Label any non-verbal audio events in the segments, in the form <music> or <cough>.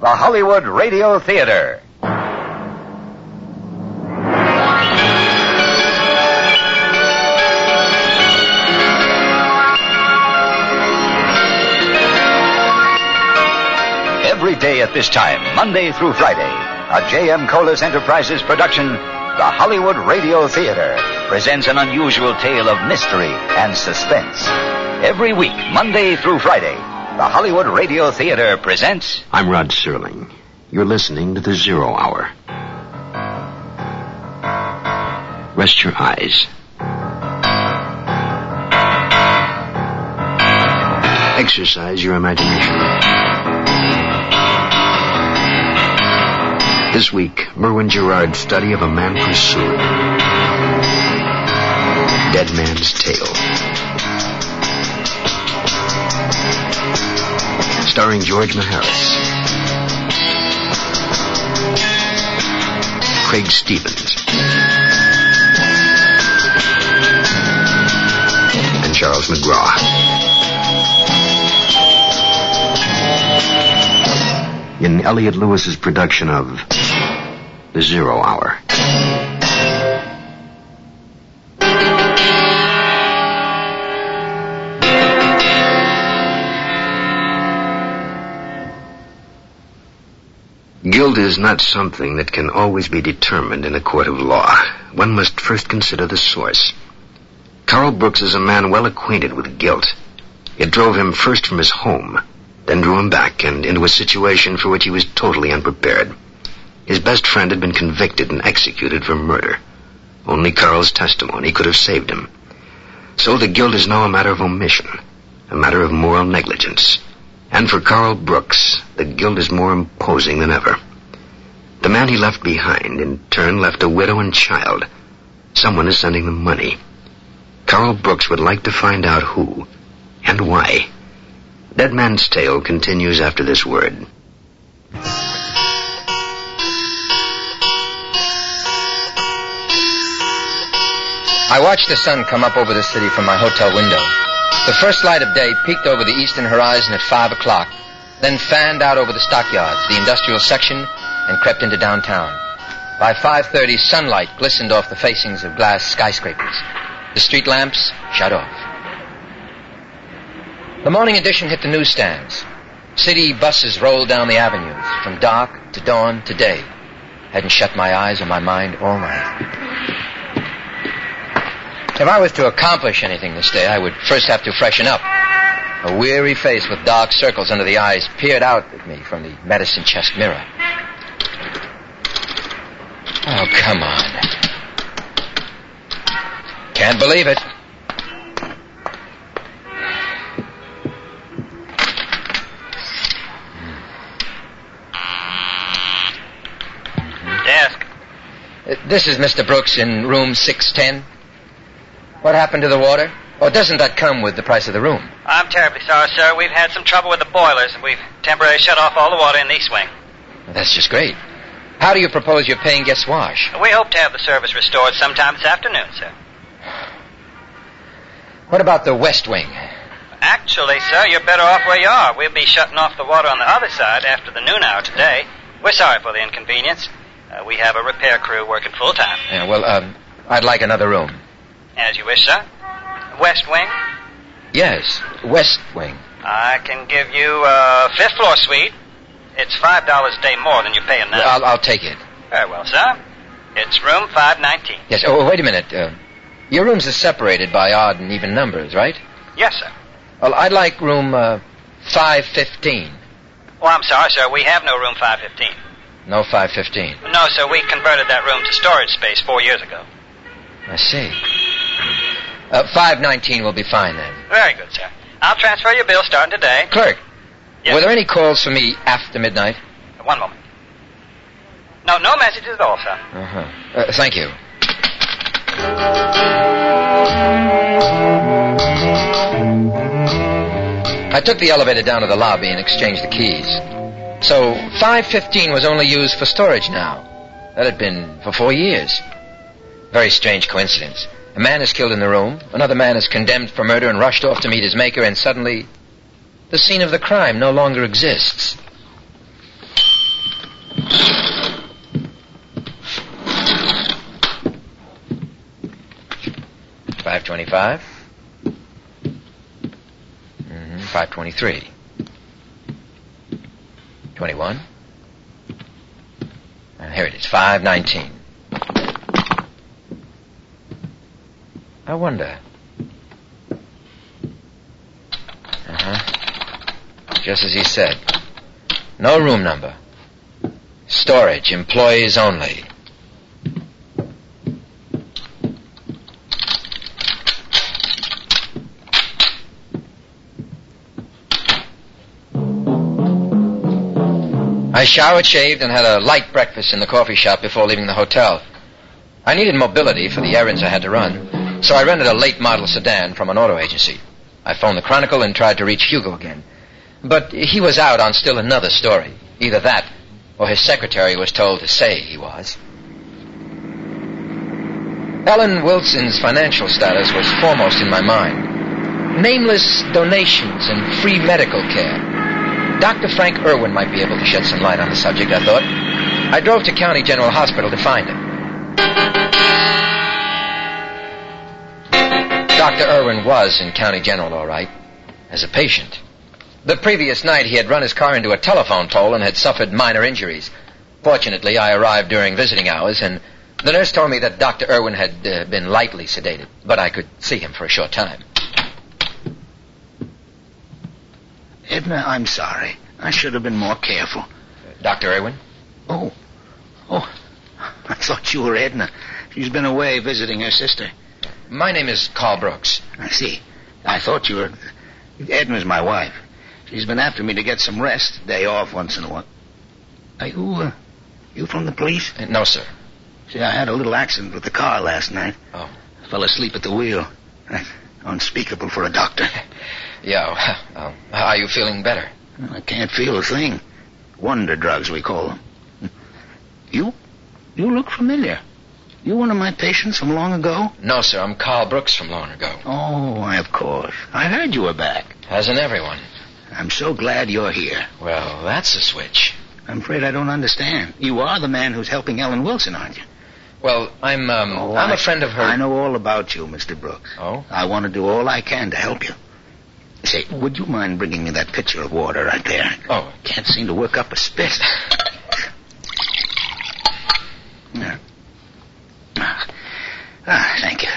The Hollywood Radio Theater. Every day at this time, Monday through Friday, a J.M. Colas Enterprises production, The Hollywood Radio Theater, presents an unusual tale of mystery and suspense. Every week, Monday through Friday, The Hollywood Radio Theater presents I'm Rod Serling. You're listening to the Zero Hour. Rest your eyes. Exercise your imagination. This week, Merwin Gerard's study of a man pursued. Dead Man's Tale. Starring George Maharis. Craig Stevens. And Charles McGraw. In Elliot Lewis's production of The Zero Hour. Guilt is not something that can always be determined in a court of law. One must first consider the source. Carl Brooks is a man well acquainted with guilt. It drove him first from his home, then drew him back and into a situation for which he was totally unprepared. His best friend had been convicted and executed for murder. Only Carl's testimony could have saved him. So the guilt is now a matter of omission, a matter of moral negligence. And for Carl Brooks, the guilt is more imposing than ever. The man he left behind, in turn, left a widow and child. Someone is sending them money. Carl Brooks would like to find out who and why. Dead Man's Tale continues after this word. I watched the sun come up over the city from my hotel window. The first light of day peeked over the eastern horizon at five o'clock, then fanned out over the stockyards, the industrial section, and crept into downtown. By 5.30, sunlight glistened off the facings of glass skyscrapers. The street lamps shut off. The morning edition hit the newsstands. City buses rolled down the avenues, from dark to dawn to day. Hadn't shut my eyes or my mind all night. If I was to accomplish anything this day, I would first have to freshen up. A weary face with dark circles under the eyes peered out at me from the medicine chest mirror. Oh, come on. Can't believe it. Desk. Uh, This is Mr. Brooks in room 610. What happened to the water? Or doesn't that come with the price of the room? I'm terribly sorry, sir. We've had some trouble with the boilers, and we've temporarily shut off all the water in the east wing. That's just great. How do you propose your paying guests wash? We hope to have the service restored sometime this afternoon, sir. What about the west wing? Actually, sir, you're better off where you are. We'll be shutting off the water on the other side after the noon hour today. We're sorry for the inconvenience. Uh, we have a repair crew working full time. Yeah, well, um, I'd like another room. As you wish, sir. West wing. Yes, west wing. I can give you a fifth floor suite. It's five dollars a day more than you're paying now. I'll, I'll take it. Very well, sir. It's room five nineteen. Yes. Oh, wait a minute. Uh, your rooms are separated by odd and even numbers, right? Yes, sir. Well, I'd like room uh, 515. Oh, I'm sorry, sir. We have no room 515. No 515. No, sir. We converted that room to storage space four years ago. I see. Uh, 519 will be fine then. Very good, sir. I'll transfer your bill starting today. Clerk, Yes. Were there any calls for me after midnight? One moment. No, no messages at all, sir. Uh-huh. Uh, thank you. I took the elevator down to the lobby and exchanged the keys. So 515 was only used for storage now. That had been for four years. Very strange coincidence. A man is killed in the room, another man is condemned for murder and rushed off to meet his maker, and suddenly the scene of the crime no longer exists. Five twenty-five. Mm-hmm. Five twenty-three. Twenty-one. Here it is. Five nineteen. I wonder. Uh huh. Just as he said. No room number. Storage, employees only. I showered, shaved, and had a light breakfast in the coffee shop before leaving the hotel. I needed mobility for the errands I had to run, so I rented a late model sedan from an auto agency. I phoned the Chronicle and tried to reach Hugo again. But he was out on still another story. Either that, or his secretary was told to say he was. Ellen Wilson's financial status was foremost in my mind. Nameless donations and free medical care. Dr. Frank Irwin might be able to shed some light on the subject, I thought. I drove to County General Hospital to find him. Dr. Irwin was in County General, all right, as a patient. The previous night, he had run his car into a telephone pole and had suffered minor injuries. Fortunately, I arrived during visiting hours, and the nurse told me that Dr. Irwin had uh, been lightly sedated, but I could see him for a short time. Edna, I'm sorry. I should have been more careful. Dr. Irwin? Oh. Oh. I thought you were Edna. She's been away visiting her sister. My name is Carl Brooks. I see. I thought you were. Edna's my wife. She's been after me to get some rest, day off once in a while. Are you, uh, you from the police? Uh, no, sir. See, I had a little accident with the car last night. Oh. I Fell asleep at the wheel. Unspeakable for a doctor. <laughs> Yeah, well, are you feeling better? I can't feel a thing. Wonder drugs, we call them. <laughs> You? You look familiar. You one of my patients from long ago? No, sir. I'm Carl Brooks from long ago. Oh, why, of course. I heard you were back. Hasn't everyone? I'm so glad you're here. Well, that's a switch. I'm afraid I don't understand. You are the man who's helping Ellen Wilson, aren't you? Well, I'm um, Oh, I'm I- a friend of her. I know all about you, Mr. Brooks. Oh? I want to do all I can to help you. Say, would you mind bringing me that pitcher of water right there? Oh. Can't seem to work up a spit. <laughs> Yeah. Ah, thank you.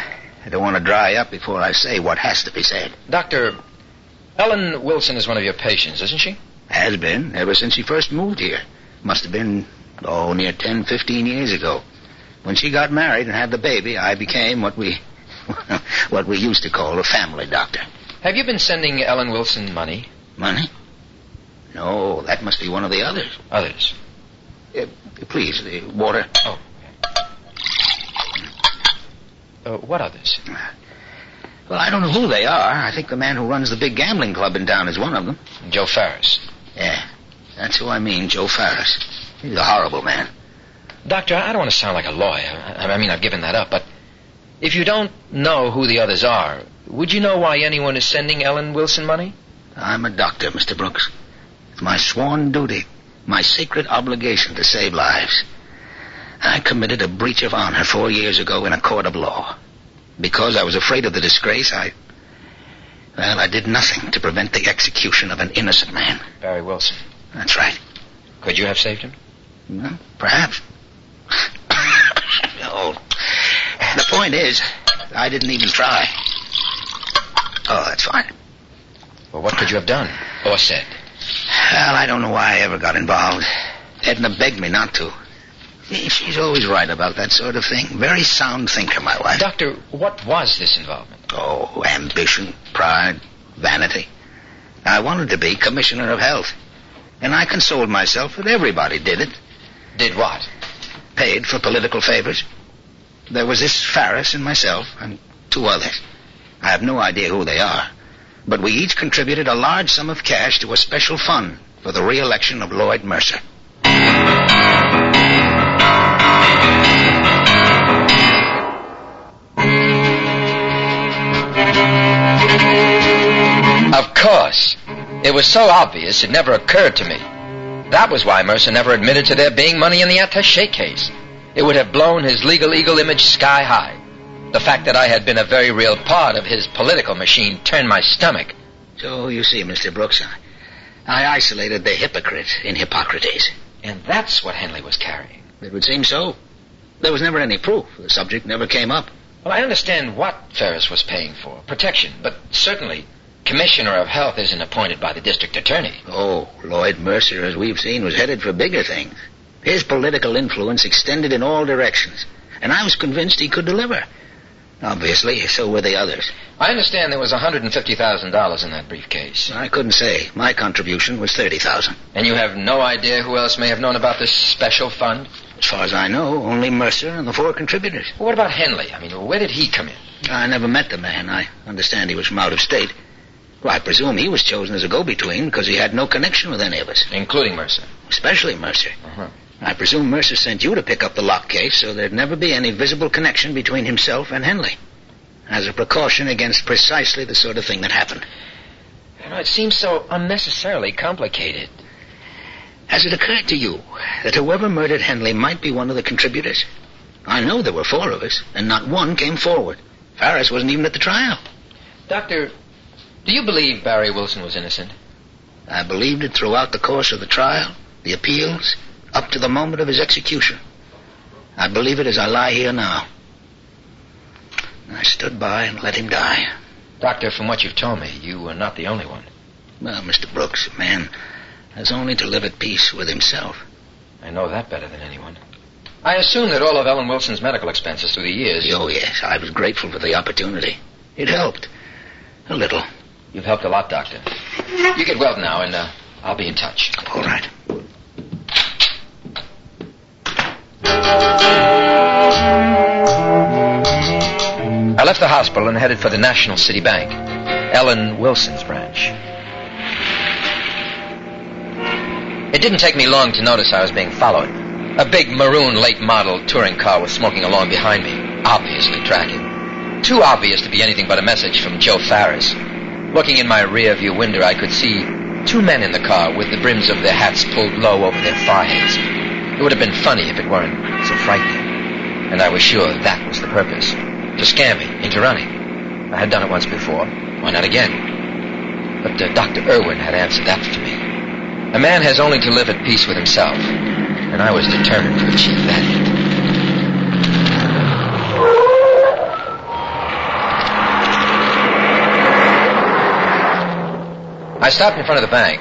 I don't want to dry up before I say what has to be said. Doctor, Ellen Wilson is one of your patients, isn't she? Has been ever since she first moved here. Must have been, oh, near ten, fifteen years ago. When she got married and had the baby, I became what we, <laughs> what we used to call a family doctor. Have you been sending Ellen Wilson money? Money? No, that must be one of the others. Others. Uh, please, the water. Oh. Uh, what others? Well, I don't know who they are. I think the man who runs the big gambling club in town is one of them. Joe Farris. Yeah, that's who I mean, Joe Farris. He's a horrible man. Doctor, I don't want to sound like a lawyer. I mean, I've given that up, but if you don't know who the others are, would you know why anyone is sending Ellen Wilson money? I'm a doctor, Mr. Brooks. It's my sworn duty, my sacred obligation to save lives. I committed a breach of honor four years ago in a court of law. Because I was afraid of the disgrace, I. Well, I did nothing to prevent the execution of an innocent man. Barry Wilson. That's right. Could you have saved him? Well, perhaps. no. <coughs> Oh, the point is, I didn't even try. Oh, that's fine. Well, what could you have done? Or said? Well, I don't know why I ever got involved. Edna begged me not to. She's always right about that sort of thing. Very sound thinker, my wife. Doctor, what was this involvement? Oh, ambition, pride, vanity. I wanted to be Commissioner of Health. And I consoled myself that everybody did it. Did what? Paid for political favors. There was this Farris and myself, and two others. I have no idea who they are. But we each contributed a large sum of cash to a special fund for the re-election of Lloyd Mercer. Of course. It was so obvious it never occurred to me. That was why Mercer never admitted to there being money in the attache case. It would have blown his legal eagle image sky high. The fact that I had been a very real part of his political machine turned my stomach. So you see, Mr. Brooks, I, I isolated the hypocrite in Hippocrates. And that's what Henley was carrying. It would seem so. There was never any proof. The subject never came up. Well, I understand what Ferris was paying for protection, but certainly Commissioner of Health isn't appointed by the district attorney. Oh, Lloyd Mercer, as we've seen, was headed for bigger things. His political influence extended in all directions, and I was convinced he could deliver. Obviously, so were the others. I understand there was $150,000 in that briefcase. I couldn't say. My contribution was 30000 And you have no idea who else may have known about this special fund? As far as I know, only Mercer and the four contributors. Well, what about Henley? I mean, where did he come in? I never met the man. I understand he was from out of state. Well, I presume he was chosen as a go-between because he had no connection with any of us. Including Mercer. Especially Mercer. Uh-huh. I presume Mercer sent you to pick up the lock case so there'd never be any visible connection between himself and Henley. As a precaution against precisely the sort of thing that happened. You know, it seems so unnecessarily complicated. Has it occurred to you that whoever murdered Henley might be one of the contributors? I know there were four of us, and not one came forward. Farris wasn't even at the trial. Doctor, do you believe Barry Wilson was innocent? I believed it throughout the course of the trial, the appeals, up to the moment of his execution. I believe it as I lie here now. I stood by and let him die. Doctor, from what you've told me, you were not the only one. Well, Mr. Brooks, a man has only to live at peace with himself. I know that better than anyone. I assume that all of Ellen Wilson's medical expenses through the years. Oh, yes, I was grateful for the opportunity. It helped. A little. You've helped a lot, Doctor. You get well now, and uh, I'll be in touch. All right. I left the hospital and headed for the National City Bank, Ellen Wilson's branch. It didn't take me long to notice I was being followed. A big maroon late model touring car was smoking along behind me, obviously tracking. Too obvious to be anything but a message from Joe Farris. Looking in my rear view window, I could see two men in the car with the brims of their hats pulled low over their foreheads. It would have been funny if it weren't so frightening. And I was sure that was the purpose. To scare me into running. I had done it once before. Why not again? But uh, Dr. Irwin had answered that for me. A man has only to live at peace with himself. And I was determined to achieve that stopped in front of the bank.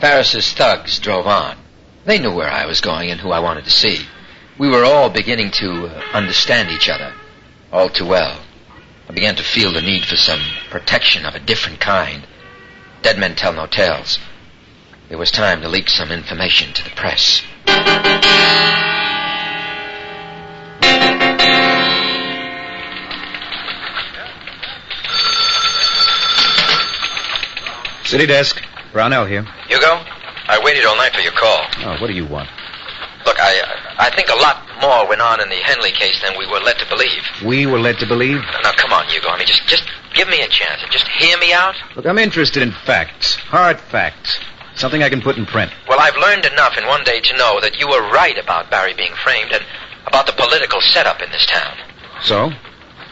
Farris's thugs drove on. They knew where I was going and who I wanted to see. We were all beginning to uh, understand each other all too well. I began to feel the need for some protection of a different kind. Dead men tell no tales. It was time to leak some information to the press. City desk. Brownell here. Hugo, I waited all night for your call. Oh, what do you want? Look, I I think a lot more went on in the Henley case than we were led to believe. We were led to believe. Now, come on, Hugo. I mean, just just give me a chance and just hear me out. Look, I'm interested in facts. Hard facts. Something I can put in print. Well, I've learned enough in one day to know that you were right about Barry being framed and about the political setup in this town. So?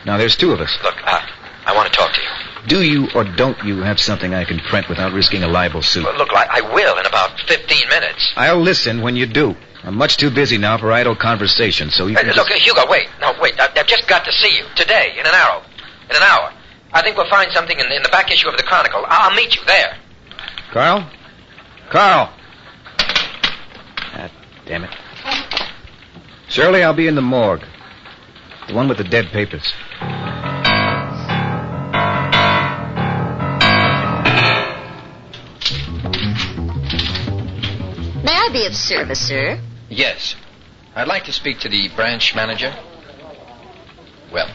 Now there's two of us. Look, uh, I want to talk to you. Do you or don't you have something I can print without risking a libel suit? Well, look, I, I will in about 15 minutes. I'll listen when you do. I'm much too busy now for idle conversation, so you Uh, look, just... Hugo, wait. No, wait. I, I've just got to see you today, in an hour. In an hour. I think we'll find something in, in the back issue of the Chronicle. I'll, I'll meet you there. Carl? Carl! Ah, damn it. Shirley, I'll be in the morgue. The one with the dead papers. Be of service, sir? Yes. I'd like to speak to the branch manager. Well,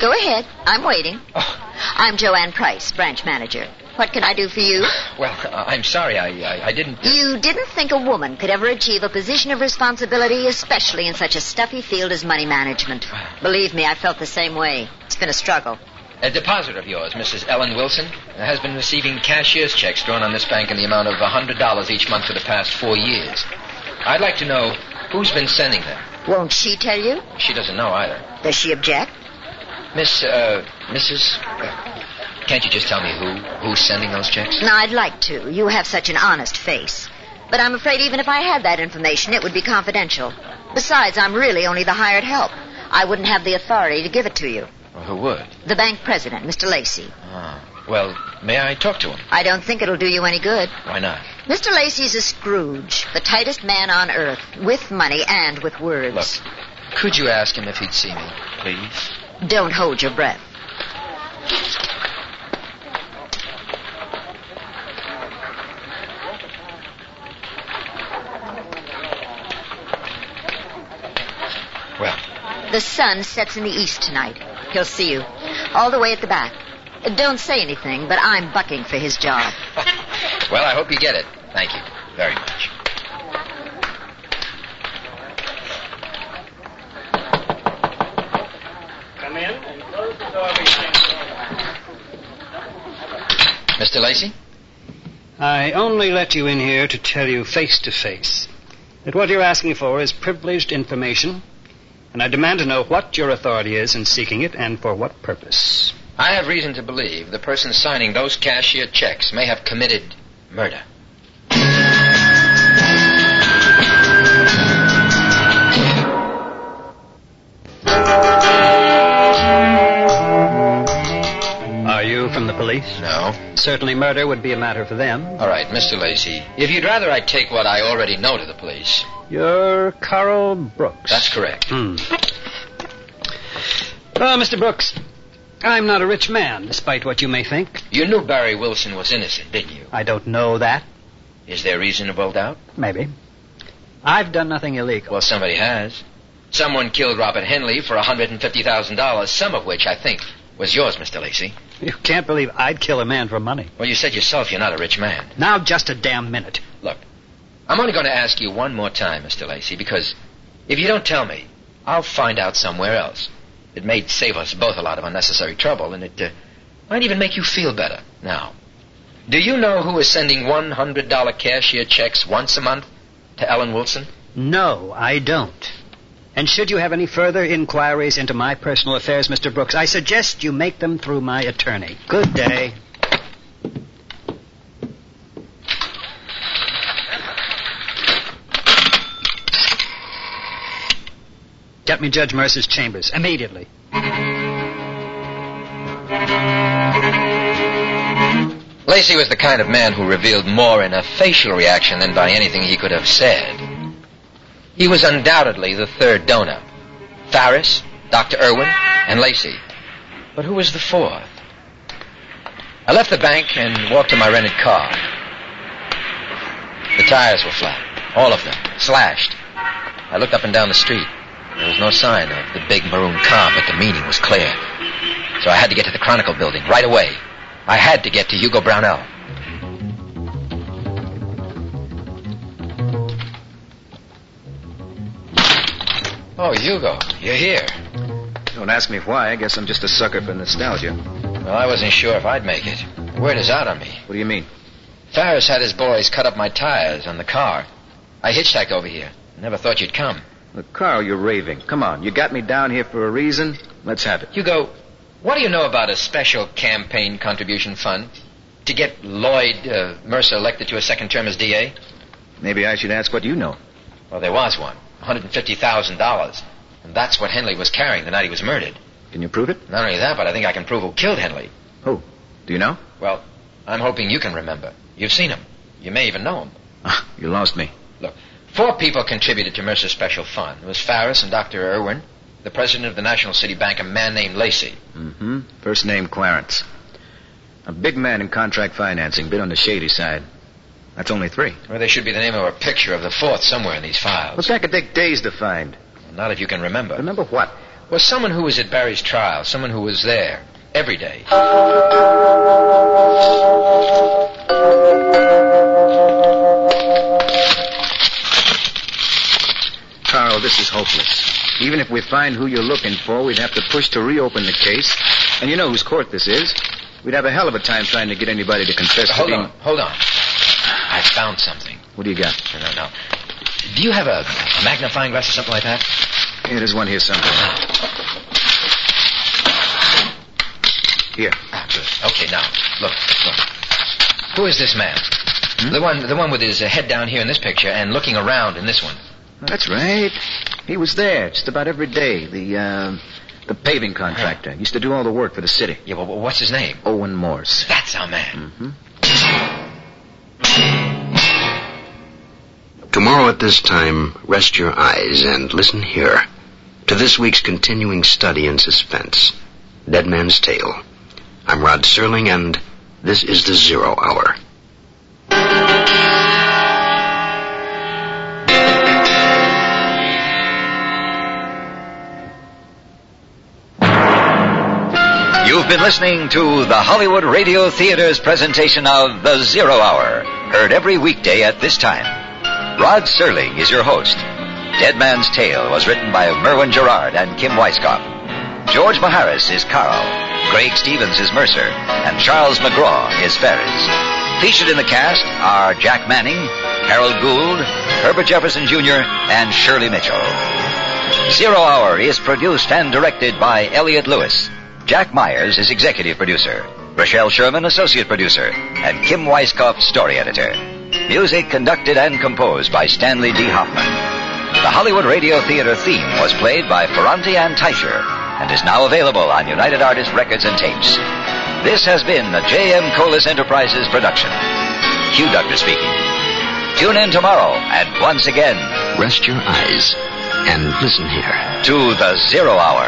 Go ahead. I'm waiting. Oh. I'm Joanne Price, branch manager. What can I do for you? <sighs> well, I'm sorry. I, I, I didn't. You didn't think a woman could ever achieve a position of responsibility, especially in such a stuffy field as money management. <sighs> Believe me, I felt the same way. It's been a struggle. A deposit of yours, Mrs. Ellen Wilson, has been receiving cashier's checks drawn on this bank in the amount of $100 each month for the past four years. I'd like to know who's been sending them. Won't she tell you? She doesn't know either. Does she object? Miss, uh, Mrs. uh, Can't you just tell me who who's sending those checks? No, I'd like to. You have such an honest face. But I'm afraid even if I had that information, it would be confidential. Besides, I'm really only the hired help. I wouldn't have the authority to give it to you. Well, who would? The bank president, Mr. Lacey. Ah, well, may I talk to him? I don't think it'll do you any good. Why not? Mr. Lacey's a Scrooge, the tightest man on earth, with money and with words. Look, could you ask him if he'd see me, please? Don't hold your breath. Well, The sun sets in the east tonight. He'll see you. All the way at the back. Don't say anything, but I'm bucking for his job. <laughs> well, I hope you get it. Thank you very much. Come in and close the door behind you. Mr. Lacey? I only let you in here to tell you face to face that what you're asking for is privileged information, and I demand to know what your authority is in seeking it and for what purpose. I have reason to believe the person signing those cashier checks may have committed murder. Police? No. Certainly murder would be a matter for them. All right, Mr. Lacey. If you'd rather I take what I already know to the police. You're Carl Brooks. That's correct. Hmm. Well, Mr. Brooks, I'm not a rich man, despite what you may think. You knew Barry Wilson was innocent, didn't you? I don't know that. Is there reasonable doubt? Maybe. I've done nothing illegal. Well, somebody has. Someone killed Robert Henley for $150,000, some of which I think was yours, Mr. Lacey. <laughs> You can't believe I'd kill a man for money. Well, you said yourself you're not a rich man. Now, just a damn minute. Look, I'm only going to ask you one more time, Mr. Lacey, because if you don't tell me, I'll find out somewhere else. It may save us both a lot of unnecessary trouble, and it uh, might even make you feel better. Now, do you know who is sending $100 cashier checks once a month to Ellen Wilson? No, I don't. And should you have any further inquiries into my personal affairs, Mr. Brooks, I suggest you make them through my attorney. Good day. Get me Judge Mercer's chambers immediately. Lacey was the kind of man who revealed more in a facial reaction than by anything he could have said. He was undoubtedly the third donor. Farris, Dr. Irwin, and Lacey. But who was the fourth? I left the bank and walked to my rented car. The tires were flat. All of them. Slashed. I looked up and down the street. There was no sign of the big maroon car, but the meaning was clear. So I had to get to the Chronicle building right away. I had to get to Hugo Brownell. Oh, Hugo, you're here. Don't ask me why. I guess I'm just a sucker for nostalgia. Well, I wasn't sure if I'd make it. Word is out on me. What do you mean? Ferris had his boys cut up my tires on the car. I hitchhiked over here. Never thought you'd come. Look, Carl, you're raving. Come on. You got me down here for a reason. Let's have it. Hugo, what do you know about a special campaign contribution fund? To get Lloyd uh, Mercer elected to a second term as DA? Maybe I should ask what you know. Well, there was one. $150,000. And that's what Henley was carrying the night he was murdered. Can you prove it? Not only that, but I think I can prove who killed Henley. Who? Do you know? Well, I'm hoping you can remember. You've seen him. You may even know him. Ah, you lost me. Look, four people contributed to Mercer's special fund. It was Farris and Dr. Irwin, the president of the National City Bank, a man named Lacey. Mm-hmm. First name Clarence. A big man in contract financing, bit on the shady side. That's only three. Well, there should be the name of a picture of the fourth somewhere in these files. Well, that could take days to find. Not if you can remember. Remember what? Well, someone who was at Barry's trial, someone who was there every day. Carl, this is hopeless. Even if we find who you're looking for, we'd have to push to reopen the case. And you know whose court this is. We'd have a hell of a time trying to get anybody to confess to Hold being... on, hold on. I found something. What do you got? No, no, no. Do you have a, a magnifying glass or something like that? Yeah, there's one here somewhere. Here. Ah, good. Okay, now, look, look. Who is this man? The one, the one with his uh, head down here in this picture and looking around in this one. That's right. He was there just about every day. The, uh, the paving contractor. Used to do all the work for the city. Yeah, well, what's his name? Owen Morse. That's our man. Tomorrow at this time, rest your eyes and listen here to this week's continuing study in suspense Dead Man's Tale. I'm Rod Serling, and this is the Zero Hour. You've been listening to the Hollywood Radio Theater's presentation of The Zero Hour, heard every weekday at this time. Rod Serling is your host. Dead Man's Tale was written by Merwin Gerard and Kim Weiskopf. George Maharis is Carl, Craig Stevens is Mercer, and Charles McGraw is Ferris. Featured in the cast are Jack Manning, Harold Gould, Herbert Jefferson Jr., and Shirley Mitchell. Zero Hour is produced and directed by Elliot Lewis. Jack Myers is executive producer. Rochelle Sherman, associate producer. And Kim Weiskopf story editor. Music conducted and composed by Stanley D. Hoffman. The Hollywood Radio Theater theme was played by Ferranti and Teicher and is now available on United Artists Records and Tapes. This has been a J.M. Colas Enterprises production. Hugh Doctor speaking. Tune in tomorrow and once again Rest your eyes and listen here. to the Zero Hour.